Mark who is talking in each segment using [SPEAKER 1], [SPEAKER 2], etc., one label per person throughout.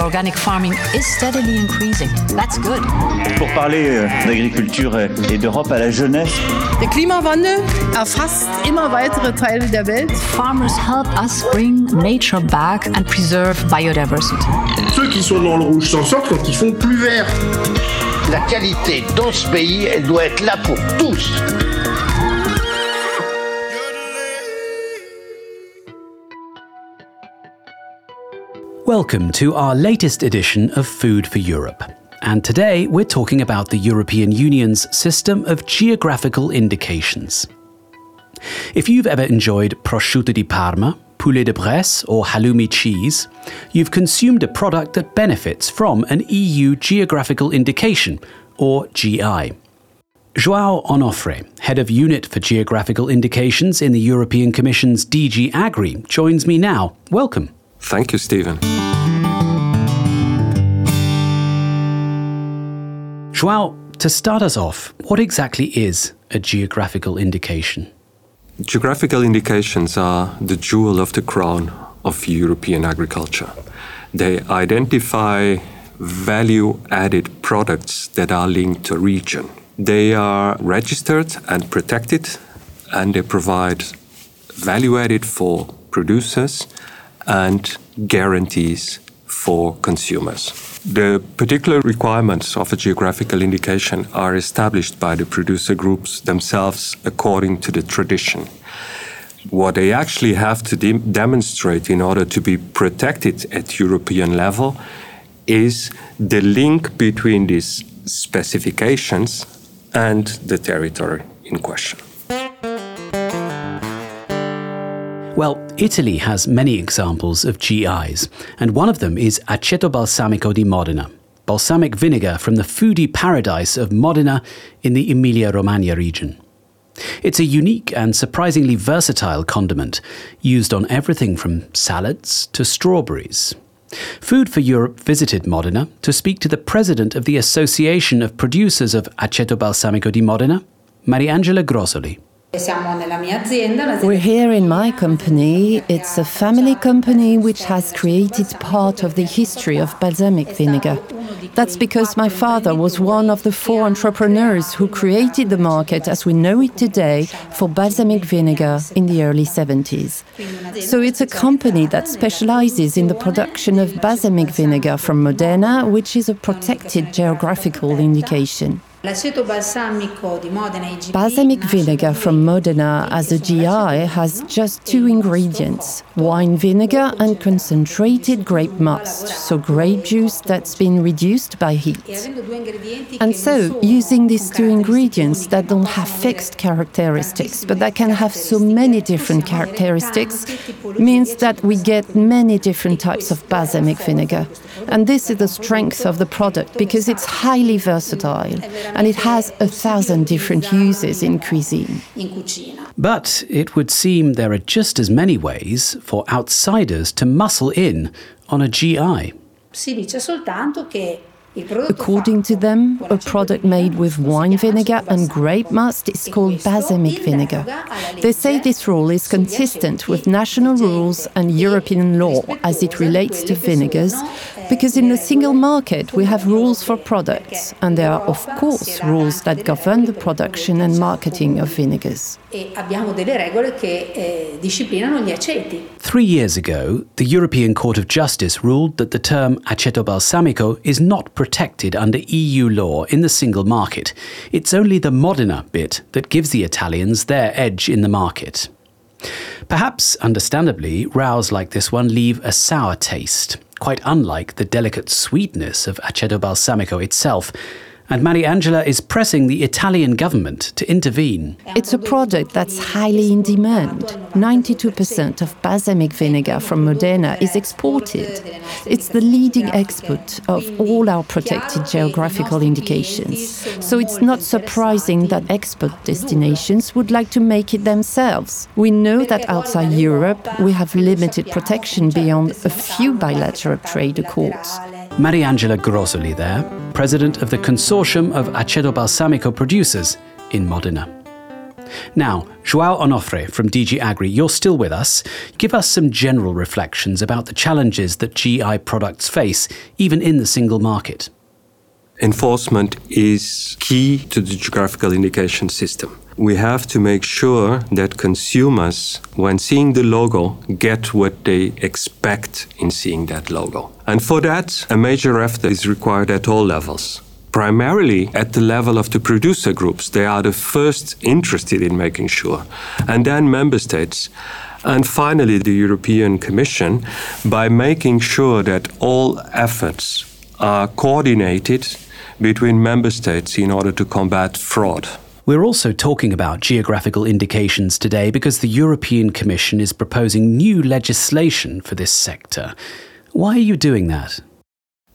[SPEAKER 1] Organic farming is steadily increasing. That's good.
[SPEAKER 2] Pour parler euh, d'agriculture et d'Europe à la jeunesse.
[SPEAKER 3] Der Klimawandel erfasst immer weitere Teile der Welt.
[SPEAKER 1] Farmers help us bring nature back and preserve biodiversity.
[SPEAKER 4] Ceux qui sont dans le rouge s'en sortent quand ils font plus vert.
[SPEAKER 5] La qualité dans ce pays, elle doit être là pour tous.
[SPEAKER 6] Welcome to our latest edition of Food for Europe. And today we're talking about the European Union's system of geographical indications. If you've ever enjoyed prosciutto di Parma, poulet de Bresse, or halloumi cheese, you've consumed a product that benefits from an EU geographical indication, or GI. Joao Onofre, head of Unit for Geographical Indications in the European Commission's DG Agri, joins me now. Welcome.
[SPEAKER 7] Thank you, Stephen.
[SPEAKER 6] Joao, to start us off, what exactly is a geographical indication?
[SPEAKER 7] Geographical indications are the jewel of the crown of European agriculture. They identify value added products that are linked to region. They are registered and protected, and they provide value added for producers and guarantees for consumers. The particular requirements of a geographical indication are established by the producer groups themselves according to the tradition. What they actually have to de- demonstrate in order to be protected at European level is the link between these specifications and the territory in question.
[SPEAKER 6] Well, Italy has many examples of GIs, and one of them is Aceto Balsamico di Modena, balsamic vinegar from the foodie paradise of Modena in the Emilia Romagna region. It's a unique and surprisingly versatile condiment, used on everything from salads to strawberries. Food for Europe visited Modena to speak to the president of the Association of Producers of Aceto Balsamico di Modena, Mariangela Grosoli.
[SPEAKER 8] We're here in my company. It's a family company which has created part of the history of balsamic vinegar. That's because my father was one of the four entrepreneurs who created the market as we know it today for balsamic vinegar in the early 70s. So it's a company that specializes in the production of balsamic vinegar from Modena, which is a protected geographical indication. Balsamic vinegar from Modena as a GI has just two ingredients wine vinegar and concentrated grape must, so grape juice that's been reduced by heat. And so, using these two ingredients that don't have fixed characteristics but that can have so many different characteristics means that we get many different types of balsamic vinegar. And this is the strength of the product because it's highly versatile and it has a thousand different uses in cuisine.
[SPEAKER 6] But it would seem there are just as many ways for outsiders to muscle in on a GI.
[SPEAKER 8] According to them, a product made with wine vinegar and grape must is called balsamic vinegar. They say this rule is consistent with national rules and European law as it relates to vinegars, because in the single market we have rules for products, and there are, of course, rules that govern the production and marketing of vinegars.
[SPEAKER 6] Three years ago, the European Court of Justice ruled that the term aceto balsamico is not protected under EU law in the single market. It's only the Modena bit that gives the Italians their edge in the market. Perhaps, understandably, rows like this one leave a sour taste, quite unlike the delicate sweetness of aceto balsamico itself. And Mariangela is pressing the Italian government to intervene.
[SPEAKER 8] It's a product that's highly in demand. 92% of balsamic vinegar from Modena is exported. It's the leading export of all our protected geographical indications. So it's not surprising that export destinations would like to make it themselves. We know that outside Europe we have limited protection beyond a few bilateral trade accords.
[SPEAKER 6] Mariangela Grosoli there, president of the Consortium of Aceto Balsamico Producers in Modena. Now, Joao Onofre from DG Agri, you're still with us. Give us some general reflections about the challenges that GI products face, even in the single market.
[SPEAKER 7] Enforcement is key to the geographical indication system. We have to make sure that consumers, when seeing the logo, get what they expect in seeing that logo. And for that, a major effort is required at all levels primarily at the level of the producer groups. They are the first interested in making sure. And then member states. And finally, the European Commission by making sure that all efforts are coordinated between member states in order to combat fraud.
[SPEAKER 6] We're also talking about geographical indications today because the European Commission is proposing new legislation for this sector. Why are you doing that?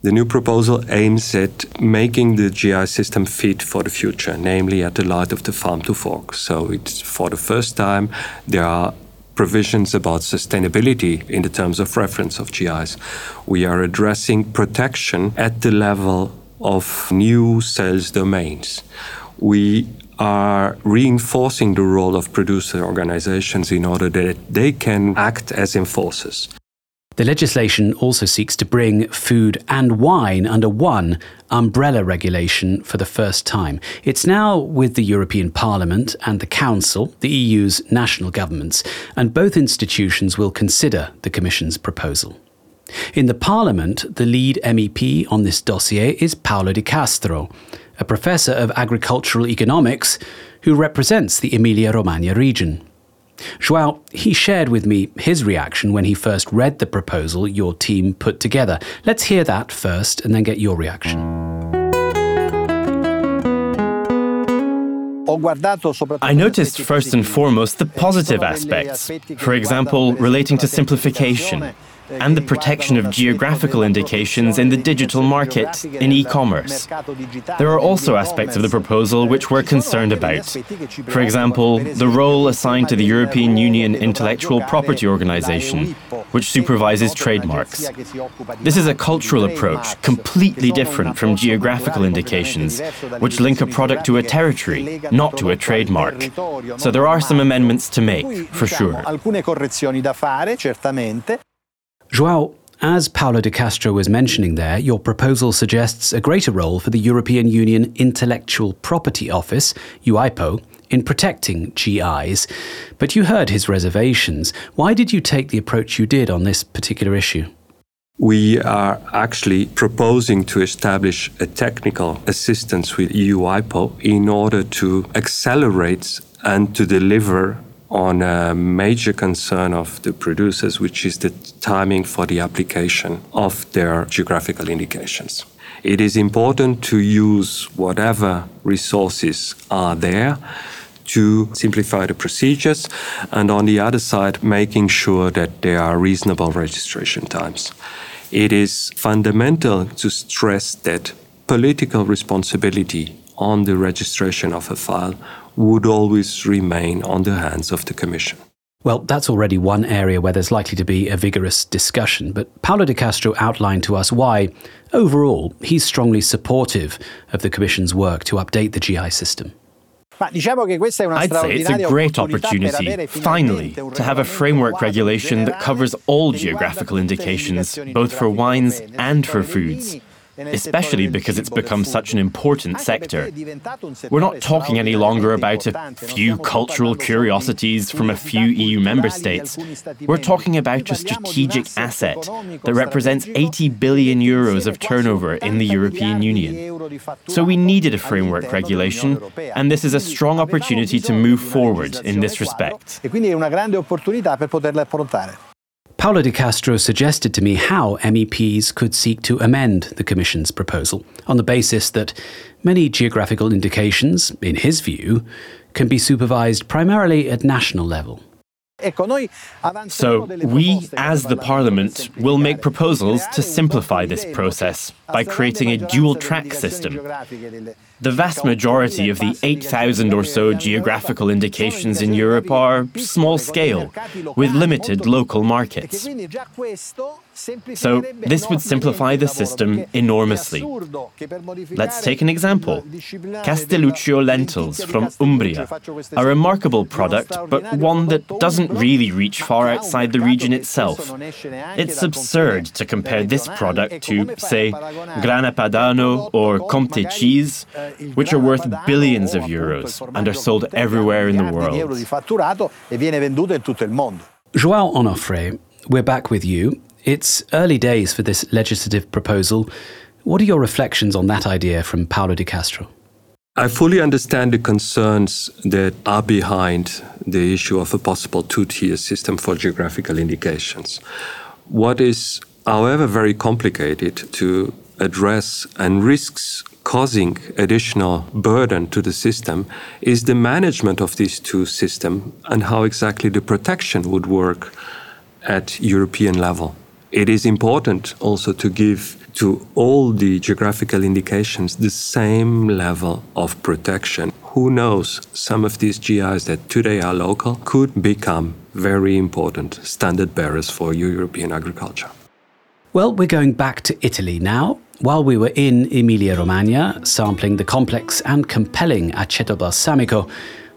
[SPEAKER 7] The new proposal aims at making the GI system fit for the future, namely at the light of the farm to fork. So it's for the first time there are provisions about sustainability in the terms of reference of GIs. We are addressing protection at the level of new sales domains. We are reinforcing the role of producer organizations in order that they can act as enforcers.
[SPEAKER 6] The legislation also seeks to bring food and wine under one umbrella regulation for the first time. It's now with the European Parliament and the Council, the EU's national governments, and both institutions will consider the Commission's proposal. In the Parliament, the lead MEP on this dossier is Paolo De Castro, a professor of agricultural economics who represents the Emilia Romagna region. Joao, he shared with me his reaction when he first read the proposal your team put together. Let's hear that first and then get your reaction.
[SPEAKER 9] I noticed first and foremost the positive aspects, for example, relating to simplification and the protection of geographical indications in the digital market in e commerce. There are also aspects of the proposal which we're concerned about. For example, the role assigned to the European Union Intellectual Property Organization, which supervises trademarks. This is a cultural approach completely different from geographical indications, which link a product to a territory, not to a trademark. So there are some amendments to make, for sure.
[SPEAKER 6] Joao, as Paolo De Castro was mentioning there, your proposal suggests a greater role for the European Union Intellectual Property Office, EUIPO, in protecting GIs. But you heard his reservations. Why did you take the approach you did on this particular issue?
[SPEAKER 7] We are actually proposing to establish a technical assistance with EUIPO in order to accelerate and to deliver on a major concern of the producers, which is the timing for the application of their geographical indications. It is important to use whatever resources are there to simplify the procedures, and on the other side, making sure that there are reasonable registration times. It is fundamental to stress that political responsibility on the registration of a file would always remain on the hands of the Commission.
[SPEAKER 6] Well, that's already one area where there's likely to be a vigorous discussion, but Paolo De Castro outlined to us why, overall, he's strongly supportive of the Commission's work to update the GI system.
[SPEAKER 9] I'd say it's a great opportunity, finally, to have a framework regulation that covers all geographical indications, both for wines and for foods especially because it's become such an important sector. We're not talking any longer about a few cultural curiosities from a few EU member states. We're talking about a strategic asset that represents 80 billion euros of turnover in the European Union. So we needed a framework regulation, and this is a strong opportunity to move forward in this respect.
[SPEAKER 6] Paolo De Castro suggested to me how MEPs could seek to amend the Commission's proposal on the basis that many geographical indications, in his view, can be supervised primarily at national level.
[SPEAKER 9] So, we, as the Parliament, will make proposals to simplify this process by creating a dual track system. The vast majority of the 8,000 or so geographical indications in Europe are small scale, with limited local markets. So, this would simplify the system enormously. Let's take an example. Castelluccio lentils from Umbria, a remarkable product, but one that doesn't really reach far outside the region itself. It's absurd to compare this product to, say, Grana Padano or Comté cheese, which are worth billions of euros and are sold everywhere in the world.
[SPEAKER 6] Joao Onofre, we're back with you. It's early days for this legislative proposal. What are your reflections on that idea from Paolo de Castro?
[SPEAKER 7] I fully understand the concerns that are behind the issue of a possible two tier system for geographical indications. What is, however, very complicated to address and risks causing additional burden to the system is the management of these two systems and how exactly the protection would work at European level. It is important also to give to all the geographical indications the same level of protection. Who knows, some of these GIs that today are local could become very important standard bearers for European agriculture.
[SPEAKER 6] Well, we're going back to Italy now. While we were in Emilia Romagna, sampling the complex and compelling aceto balsamico,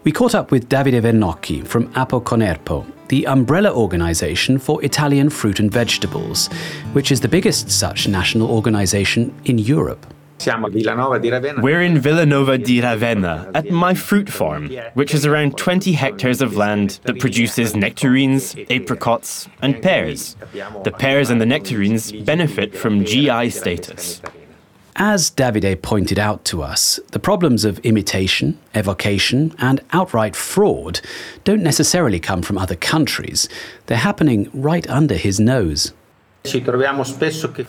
[SPEAKER 6] we caught up with Davide Vernocchi from Apoconerpo, the umbrella organization for Italian fruit and vegetables, which is the biggest such national organization in Europe.
[SPEAKER 9] We're in Villanova di Ravenna at my fruit farm, which is around 20 hectares of land that produces nectarines, apricots, and pears. The pears and the nectarines benefit from GI status.
[SPEAKER 6] As Davide pointed out to us, the problems of imitation, evocation, and outright fraud don't necessarily come from other countries. They're happening right under his nose.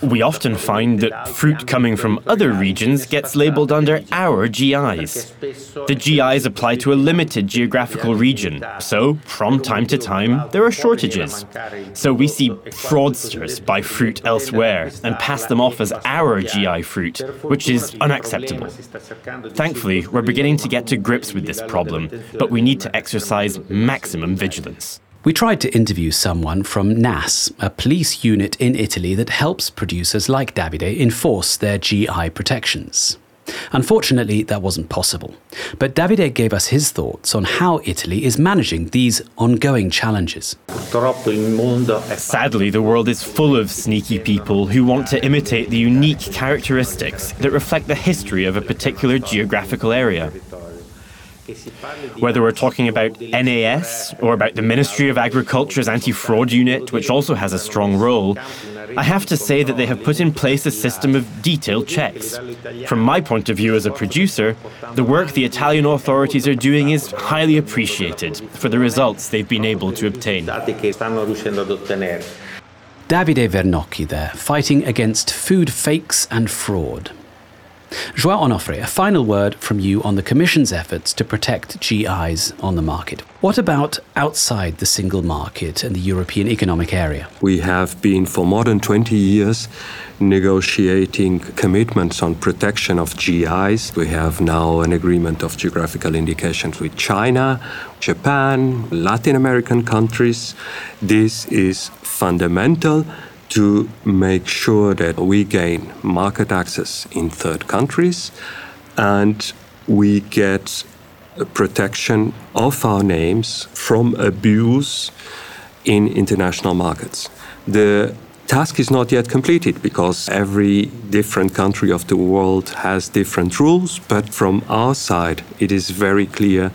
[SPEAKER 9] We often find that fruit coming from other regions gets labelled under our GIs. The GIs apply to a limited geographical region, so from time to time there are shortages. So we see fraudsters buy fruit elsewhere and pass them off as our GI fruit, which is unacceptable. Thankfully, we're beginning to get to grips with this problem, but we need to exercise maximum vigilance.
[SPEAKER 6] We tried to interview someone from NAS, a police unit in Italy that helps producers like Davide enforce their GI protections. Unfortunately, that wasn't possible. But Davide gave us his thoughts on how Italy is managing these ongoing challenges.
[SPEAKER 9] Sadly, the world is full of sneaky people who want to imitate the unique characteristics that reflect the history of a particular geographical area. Whether we're talking about NAS or about the Ministry of Agriculture's anti fraud unit, which also has a strong role, I have to say that they have put in place a system of detailed checks. From my point of view as a producer, the work the Italian authorities are doing is highly appreciated for the results they've been able to obtain.
[SPEAKER 6] Davide Vernocchi there, fighting against food fakes and fraud. Joao Onofre, a final word from you on the Commission's efforts to protect GIs on the market. What about outside the single market and the European Economic Area?
[SPEAKER 7] We have been for more than 20 years negotiating commitments on protection of GIs. We have now an agreement of geographical indications with China, Japan, Latin American countries. This is fundamental to make sure that we gain market access in third countries and we get protection of our names from abuse in international markets. The task is not yet completed because every different country of the world has different rules, but from our side, it is very clear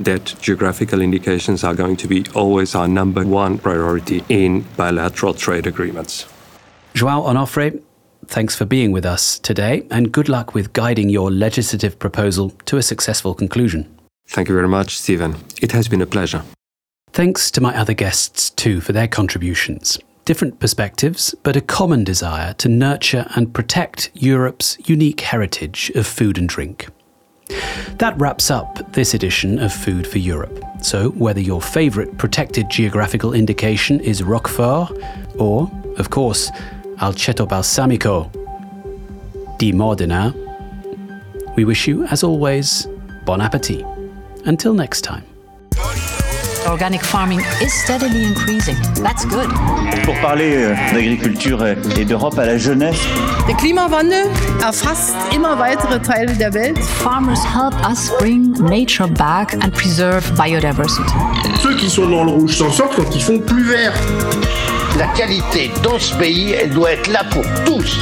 [SPEAKER 7] that geographical indications are going to be always our number one priority in bilateral trade agreements.
[SPEAKER 6] Joao Onofre, thanks for being with us today and good luck with guiding your legislative proposal to a successful conclusion.
[SPEAKER 7] Thank you very much, Stephen. It has been a pleasure.
[SPEAKER 6] Thanks to my other guests too for their contributions. Different perspectives, but a common desire to nurture and protect Europe's unique heritage of food and drink. That wraps up this edition of Food for Europe. So, whether your favourite protected geographical indication is Roquefort or, of course, Aceto Balsamico di Modena, we wish you, as always, bon appetit. Until next time.
[SPEAKER 1] Organic farming is steadily increasing. That's good.
[SPEAKER 2] Pour parler euh, d'agriculture et d'Europe à la jeunesse,
[SPEAKER 3] Der Klimawandel erfasst immer weitere Teile der Welt.
[SPEAKER 1] Farmers help us bring nature back and preserve biodiversity.
[SPEAKER 4] Ceux qui sont dans le rouge s'en sortent quand ils font plus vert.
[SPEAKER 5] La qualité dans ce pays, elle doit être là pour tous.